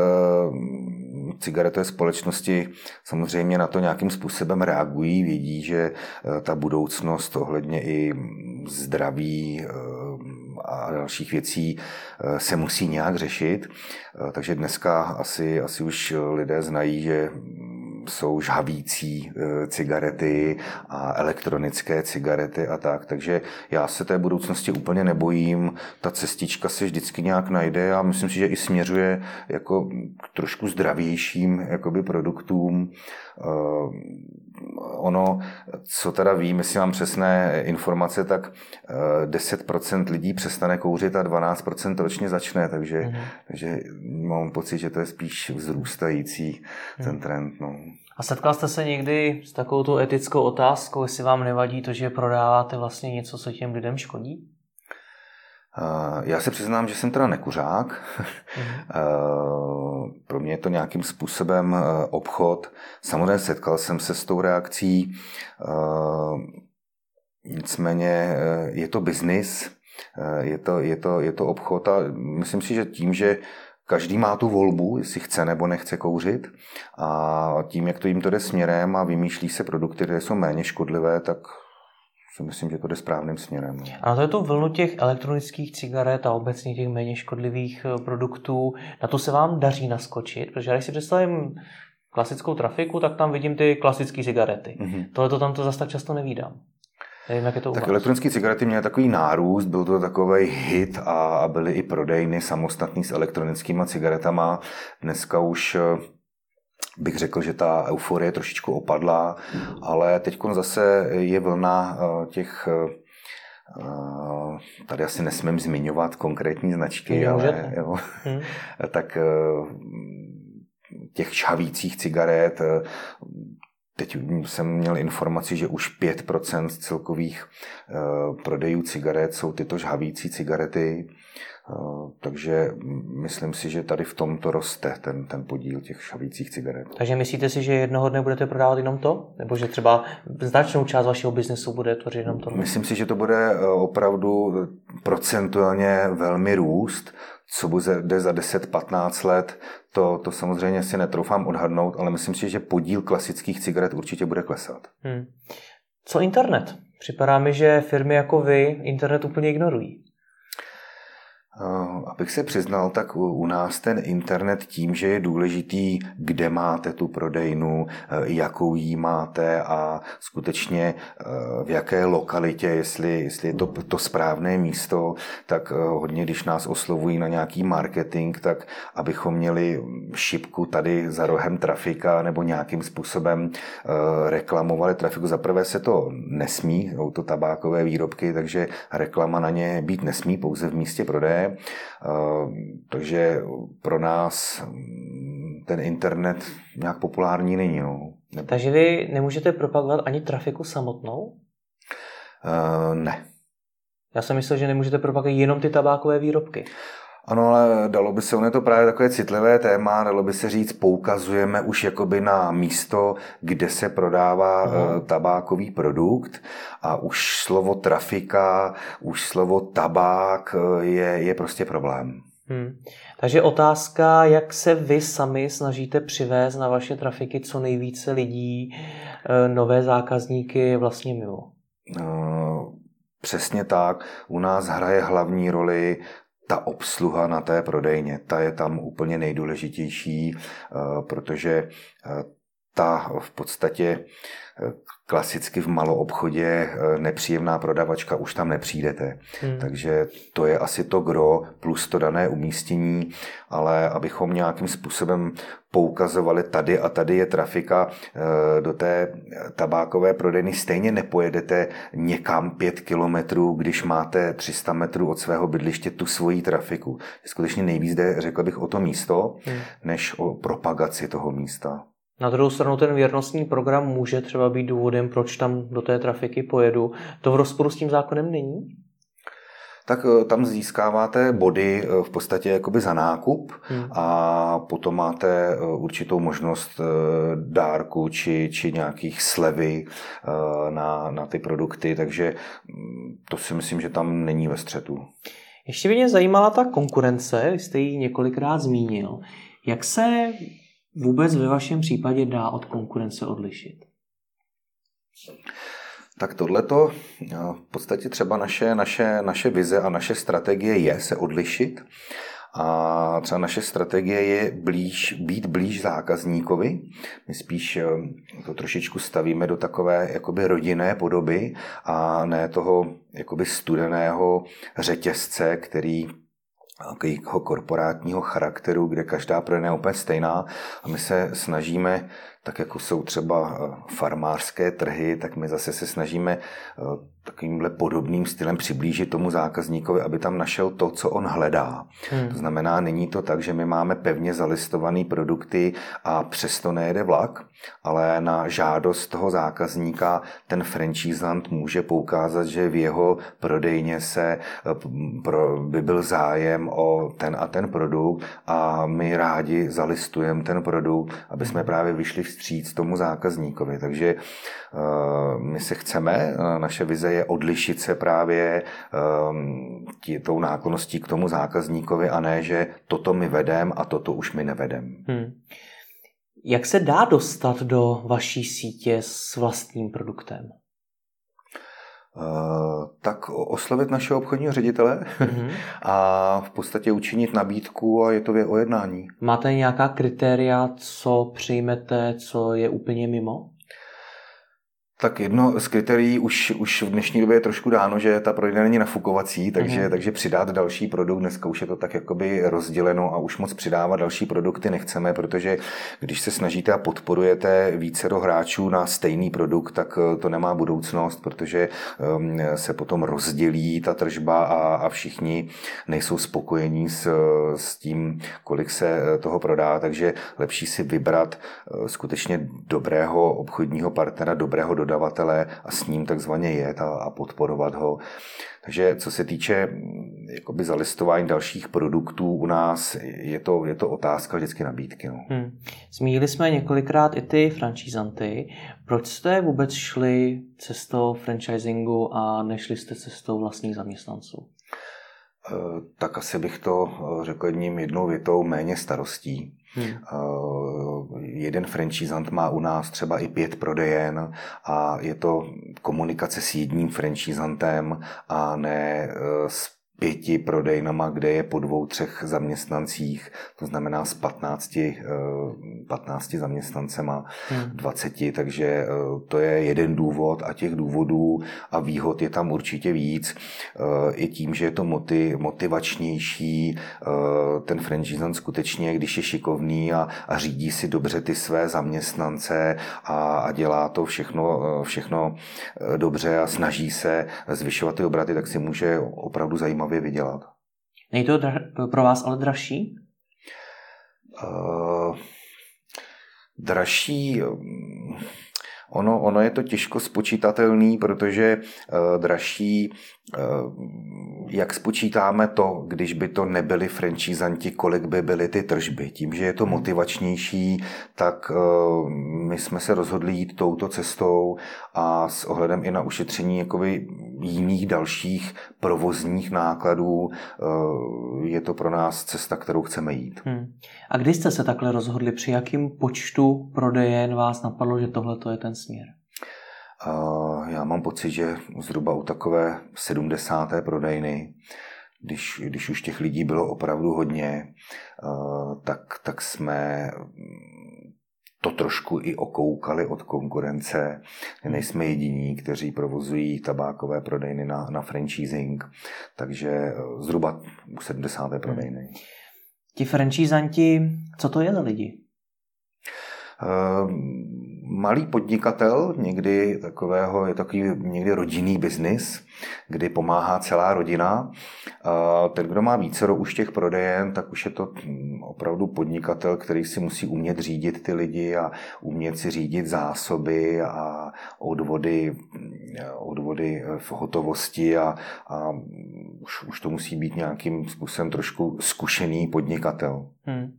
cigaretové společnosti samozřejmě na to nějakým způsobem reagují, vědí, že eh, ta budoucnost ohledně i zdraví eh, a dalších věcí se musí nějak řešit. Takže dneska asi, asi už lidé znají, že jsou žhavící e, cigarety a elektronické cigarety a tak. Takže já se té budoucnosti úplně nebojím. Ta cestička se vždycky nějak najde a myslím si, že i směřuje jako k trošku zdravějším jakoby produktům. E, ono, co teda vím, jestli mám přesné informace, tak 10% e, lidí přestane kouřit a 12% ročně začne, takže, mm-hmm. takže mám pocit, že to je spíš vzrůstající ten trend. No. A setkal jste se někdy s takovou tu etickou otázkou, jestli vám nevadí to, že prodáváte vlastně něco, co těm lidem škodí? Já se přiznám, že jsem teda nekuřák. Mm. Pro mě je to nějakým způsobem e, obchod. Samozřejmě setkal jsem se s tou reakcí. Nicméně je to biznis, je to, je, to, je to obchod a myslím si, že tím, že Každý má tu volbu, jestli chce nebo nechce kouřit a tím, jak to jim to jde směrem a vymýšlí se produkty, které jsou méně škodlivé, tak si myslím, že to jde správným směrem. A to je to vlnu těch elektronických cigaret a obecně těch méně škodlivých eh, produktů. Na to se vám daří naskočit, protože když si představím klasickou trafiku, tak tam vidím ty klasické cigarety. Mm-hmm. Tohle to tam to zase tak často nevídám. Nevím, jak je to tak elektronické cigarety měly takový nárůst, byl to takový hit a byly i prodejny samostatný s elektronickými cigaretama. Dneska už eh, bych řekl, že ta euforie trošičku opadla, ale teď zase je vlna eh, těch eh, Tady asi nesmím zmiňovat konkrétní značky, ale jo, hmm. tak těch šhavících cigaret, Teď jsem měl informaci, že už 5% z celkových prodejů cigaret jsou tyto žhavící cigarety. Takže myslím si, že tady v tomto roste ten, ten podíl těch šavících cigaret. Takže myslíte si, že jednoho dne budete prodávat jenom to? Nebo že třeba značnou část vašeho biznesu bude tvořit jenom to? Myslím si, že to bude opravdu procentuálně velmi růst co bude za 10-15 let, to, to samozřejmě si netroufám odhadnout, ale myslím si, že podíl klasických cigaret určitě bude klesat. Hmm. Co internet? Připadá mi, že firmy jako vy internet úplně ignorují. Eh, abych se přiznal, tak u nás ten internet tím, že je důležitý, kde máte tu prodejnu, eh, jakou jí máte a skutečně eh, v jaké lokalitě, jestli, jestli je to to správné místo, tak hodně, když nás oslovují na nějaký marketing, tak abychom měli šipku tady za rohem trafika nebo nějakým způsobem reklamovali trafiku. Za prvé se to nesmí, jsou to tabákové výrobky, takže reklama na ně být nesmí pouze v místě prodeje Eh, takže pro nás mm, ten internet nějak populární není. No. Takže vy nemůžete propagovat ani trafiku samotnou? Uh, ne. Já jsem myslel, že nemůžete propagovat jenom ty tabákové výrobky. Ano, ale dalo by se, ono je to právě takové citlivé téma, dalo by se říct, poukazujeme už jakoby na místo, kde se prodává uh-huh. tabákový produkt a už slovo trafika, už slovo tabák eh, je, je prostě problém. Hmm. Takže otázka, jak se vy sami snažíte přivést na vaše trafiky co nejvíce lidí, eh, nové zákazníky vlastně mimo? Přesně tak. U nás hraje hlavní roli ta obsluha na té prodejně, ta je tam úplně nejdůležitější, eh, protože eh, ta v podstatě eh, klasicky v maloobchodě nepříjemná prodavačka už tam nepřijdete. Hmm. Takže to je asi to gro plus to dané umístění, ale abychom nějakým způsobem poukazovali, tady a tady je trafika eh, do té tabákové prodejny. Stejně nepojedete někam pět kilometrů, když máte 300 metrů od svého bydliště tu svoji trafiku. Skutečně nejvíc jde, řekl bych, o to místo, hmm. než o propagaci toho místa. Na druhou stranu ten věrnostní program může třeba být důvodem, proč tam do té trafiky pojedu. To v rozporu s tím zákonem není? tak eh, tam získáváte body eh, v podstatě jakoby za nákup hmm. a potom máte eh, určitou možnost dárku či, či nějakých slevy na, na ty produkty, takže mm, to si myslím, že tam není ve střetu. Ještě by mě zajímala ta konkurence, vy jste ji několikrát zmínil. Jak se vůbec ve vašem případě dá od konkurence odlišit? Tak tohleto v podstatě třeba naše, naše, naše vize a naše strategie je se odlišit. A třeba naše strategie je blíž, být blíž zákazníkovi. My spíš eh, to trošičku stavíme do takové jakoby rodinné podoby a ne toho jakoby studeného řetězce, který nějakého korporátního charakteru, kde každá prodejna je úplně stejná. A my se snažíme tak jako jsou třeba eh, farmářské trhy, tak my zase se snažíme eh, takovýmhle podobným stylem přiblížit tomu zákazníkovi, aby tam našel to, co on hledá. Hmm. To znamená, není to tak, že my máme pevně zalistované produkty a přesto nejede vlak, ale na žádost toho zákazníka ten franchisant může poukázat, že v jeho prodejně se eh, by byl zájem o ten a ten produkt a my rádi zalistujeme ten produkt, aby jsme hmm. právě vyšli vstříc tomu zákazníkovi. Takže my se chceme, uh, naše vize je odlišit se právě um, tí, tou náklonností k tomu zákazníkovi a ne, že toto my vedem a toto už my nevedem. Hmm. Jak se dá dostat do vaší sítě s vlastním produktem? Uh, tak oslovit našeho obchodního ředitele mm-hmm. a v podstatě učinit nabídku a je to o jednání. Máte nějaká kritéria, co přijmete, co je úplně mimo? Tak jedno z kritérií už, už v dnešní době je trošku dáno, že ta prodejna není nafukovací, takže, mm. takže přidat další produkt, dneska už je to tak jakoby rozděleno a už moc přidávat další produkty nechceme, protože když se snažíte a podporujete více do hráčů na stejný produkt, tak eh, to nemá budoucnost, protože um, se potom rozdělí ta tržba a, a všichni nejsou spokojení s, s tím, kolik se eh, toho prodá, takže lepší si vybrat eh, skutečně dobrého obchodního partnera, dobrého dodavatele a s ním takzvaně jet a, a podporovat ho. Takže co se týče jakoby zalistování dalších produktů u nás je to, je to otázka vždycky nabídky. No. Hmm. Zmínili jsme několikrát i ty francízanty. Proč jste vůbec šli cestou franchisingu a nešli jste cestou vlastních zaměstnanců? Eh, tak asi bych to eh, řekl jedním jednou větou méně starostí. Hmm. Jeden franchisant má u nás třeba i pět prodejen a je to komunikace s jedním franchisantem a ne s pěti prodejnama, kde je po dvou, třech zaměstnancích, to znamená s 15, 15 eh, zaměstnancema, hmm. 20, takže eh, to je jeden důvod a těch důvodů a výhod je tam určitě víc. Eh, I tím, že je to motivačnější, ten franchisant skutečně, když je šikovný a, a řídí si dobře ty své zaměstnance a, a dělá to všechno, všechno dobře a snaží se zvyšovat ty obraty, tak si může opravdu zajímat zajímavě vydělat. Není to dra- pro vás ale dražší? Uh, dražší, ono, ono je to těžko spočítatelný, protože uh, dražší uh, jak spočítáme to, když by to nebyli francízanti, kolik by byly ty tržby. Tím, že je to hmm. motivačnější, tak eh, my jsme se rozhodli jít touto cestou a s ohledem i na ušetření jakoby jiných dalších provozních nákladů je to pro nás cesta, kterou chceme jít. Hmm. A kdy jste se takhle rozhodli, při jakým počtu prodejen vás napadlo, že tohle je ten směr? Já mám pocit, že zhruba u takové 70. prodejny, když, když už těch lidí bylo opravdu hodně, tak, tak jsme to trošku i okoukali od konkurence. Nejsme jediní, kteří provozují tabákové prodejny na, na franchising, takže zhruba u 70. prodejny. Ti franchisanti, co to je za lidi? Malý podnikatel, někdy takového, je takový někdy rodinný biznis, kdy pomáhá celá rodina. Ten, kdo má více už těch prodejen, tak už je to hm, opravdu podnikatel, který si musí umět řídit ty lidi a umět si řídit zásoby a odvody, odvody v hotovosti a, a už, už to musí být nějakým způsobem trošku zkušený podnikatel. Hmm.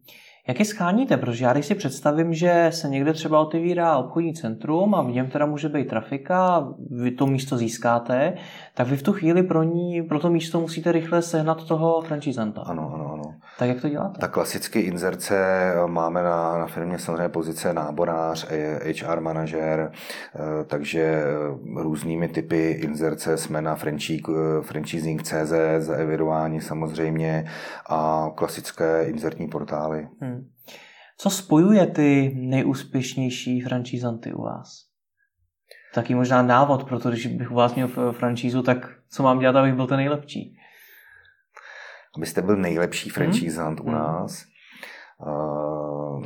Jak je scháníte? Protože já když si představím, že se někde třeba otevírá obchodní centrum a v něm teda může být trafika, vy to místo získáte, tak vy v tu chvíli pro ní, pro to místo musíte rychle sehnat toho franchisanta. Ano, ano, ano. Tak jak to děláte? Tak klasicky inzerce máme na, na firmě samozřejmě pozice náborář, HR manažer, eh, takže eh, různými typy inzerce jsme na franchising.cz zaevidování samozřejmě a klasické inzertní portály. Hmm. Co spojuje ty nejúspěšnější francízanty u vás? Taky možná návod, protože když bych u vás měl francízu, tak co mám dělat, abych byl ten nejlepší? Abyste byl nejlepší francízant hmm. u nás, uh,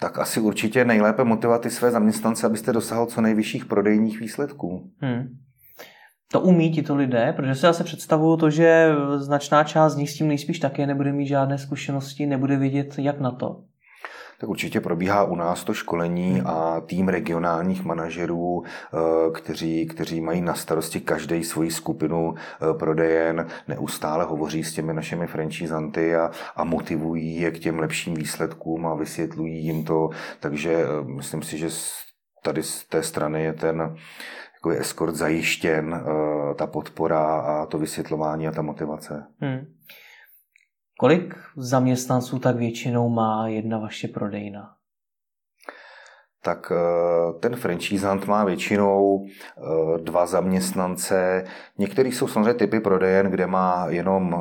tak asi určitě nejlépe motivovat ty své zaměstnance, abyste dosáhl co nejvyšších prodejních výsledků. Hmm. To umí ti to lidé, protože si zase představuju to, že značná část z nich s tím nejspíš také nebude mít žádné zkušenosti, nebude vědět, jak na to. Tak určitě probíhá u nás to školení hmm. a tým regionálních manažerů, eh, kteří, kteří mají na starosti každý svoji skupinu eh, prodejen, neustále hovoří s těmi našimi franchisanty a, a motivují je k těm lepším výsledkům a vysvětlují jim to. Takže eh, myslím si, že tady z té strany je ten takový eskort zajištěn, ta podpora a to vysvětlování a ta motivace. Hmm. Kolik zaměstnanců tak většinou má jedna vaše prodejna? tak eh, ten franchisant má většinou eh, dva zaměstnance. Některý jsou samozřejmě typy prodejen, kde má jenom,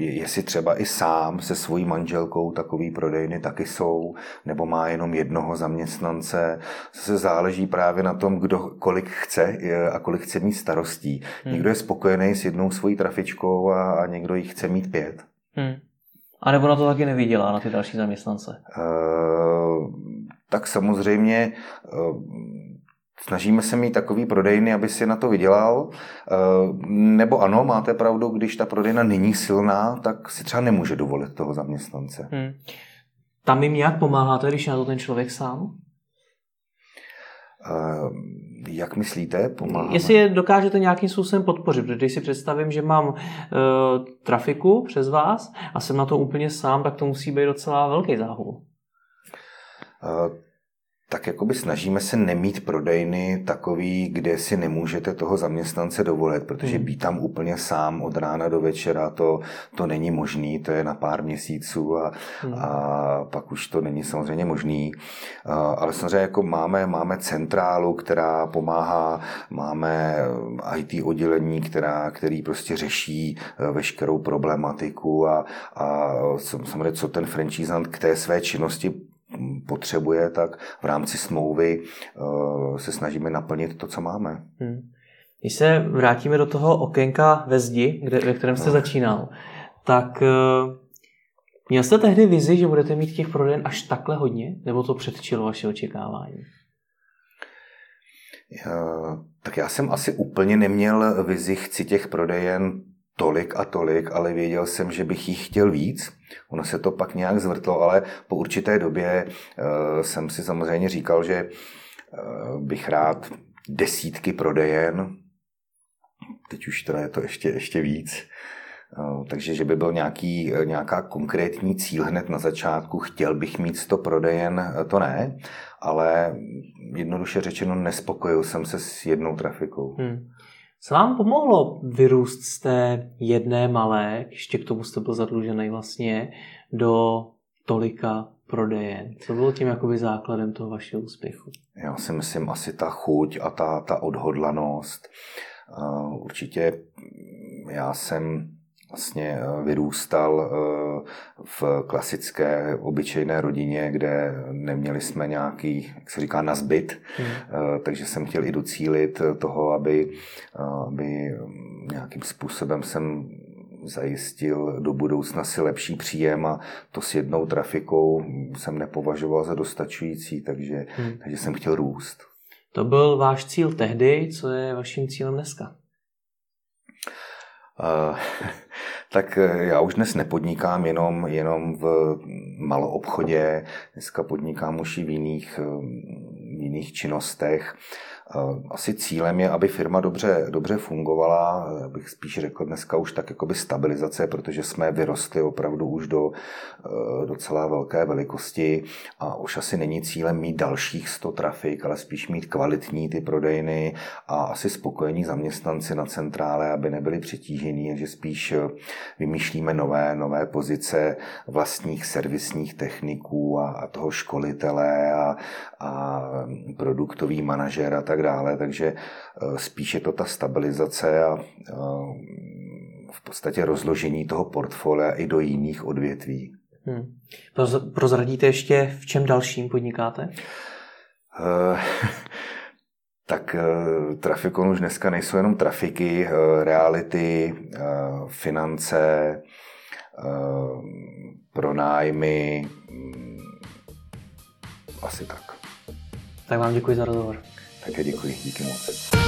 eh, jestli třeba i sám se svojí manželkou, takový prodejny taky jsou, nebo má jenom jednoho zaměstnance. Se záleží právě na tom, kdo kolik chce a kolik chce mít starostí. Hmm. Někdo je spokojený s jednou svojí trafičkou a, a někdo jich chce mít pět. Hmm. A nebo na to taky nevydělá, na ty další zaměstnance? Uh, tak samozřejmě eh, snažíme se mít takový prodejny, aby si na to vydělal. Eh, nebo ano, máte pravdu, když ta prodejna není silná, tak si třeba nemůže dovolit toho zaměstnance. Hmm. Tam jim nějak pomáháte, když je na to ten člověk sám? Jak myslíte? Pomáháme? Jestli je dokážete nějakým způsobem podpořit, protože když si představím, že mám uh, trafiku přes vás a jsem na to úplně sám, tak to musí být docela velký záhul. Uh, tak jakoby snažíme se nemít prodejny takový, kde si nemůžete toho zaměstnance dovolit, protože hmm. být tam úplně sám od rána do večera, to, to není možný, to je na pár měsíců a, hmm. a pak už to není samozřejmě možný. Ale samozřejmě jako máme, máme centrálu, která pomáhá, máme IT oddělení, která, který prostě řeší e, veškerou problematiku a, a samozřejmě co ten franchisant k té své činnosti potřebuje, tak v rámci smlouvy eh, se snažíme naplnit to, co máme. Hmm. Když se vrátíme do toho okénka ve zdi, kde, ve kterém jste no. začínal, tak eh, měl jste tehdy vizi, že budete mít těch prodejen až takhle hodně? Nebo to předčilo vaše očekávání? Já, tak já jsem asi úplně neměl vizi, chci těch prodejen tolik a tolik, ale věděl jsem, že bych jich chtěl víc. Ono se to pak nějak zvrtlo, ale po určité době uh, jsem si samozřejmě říkal, že uh, bych rád desítky prodejen, teď už teda je to ještě, ještě víc, uh, takže že by byl nějaký, nějaká konkrétní cíl hned na začátku, chtěl bych mít 100 prodejen, to ne, ale jednoduše řečeno nespokojil jsem se s jednou trafikou. Hmm. Co vám pomohlo vyrůst z té jedné malé, ještě k tomu jste byl zadlužený vlastně, do tolika prodejen? Co bylo tím jakoby základem toho vašeho úspěchu? Já si myslím asi ta chuť a ta, ta odhodlanost. Určitě já jsem vlastně eh, vyrůstal eh, v klasické obyčejné rodině, kde neměli jsme nějaký, jak se říká, nazbyt, hmm. Eh, takže jsem chtěl i docílit toho, aby, aby nějakým způsobem jsem zajistil do budoucna si lepší příjem a to s jednou trafikou jsem nepovažoval za dostačující, takže, hmm. takže jsem chtěl růst. To byl váš cíl tehdy, co je vaším cílem dneska? Tak eh, já už dnes nepodnikám jenom, jenom v maloobchodě, dneska podnikám už i v jiných, eh, v jiných činnostech. Asi cílem je, aby firma dobře, dobře fungovala, bych spíš řekl dneska už tak jakoby stabilizace, protože jsme vyrostli opravdu už do e, docela velké velikosti a už asi není cílem mít dalších 100 trafik, ale spíš mít kvalitní ty prodejny a asi spokojení zaměstnanci na centrále, aby nebyli přetížení, že spíš e, vymýšlíme nové, nové pozice vlastních servisních techniků a, a toho školitele a, a produktový manažer a tak tak dále, takže eh, spíš je to ta stabilizace a eh, v podstatě rozložení toho portfolia i do jiných odvětví. Hmm. Prozradíte ještě, v čem dalším podnikáte? Uh, tak Trafikon už dneska nejsou jenom trafiky, reality, finance, pronájmy, mm, asi tak. Tak vám děkuji za rozhovor. Také děkuji, díky moc.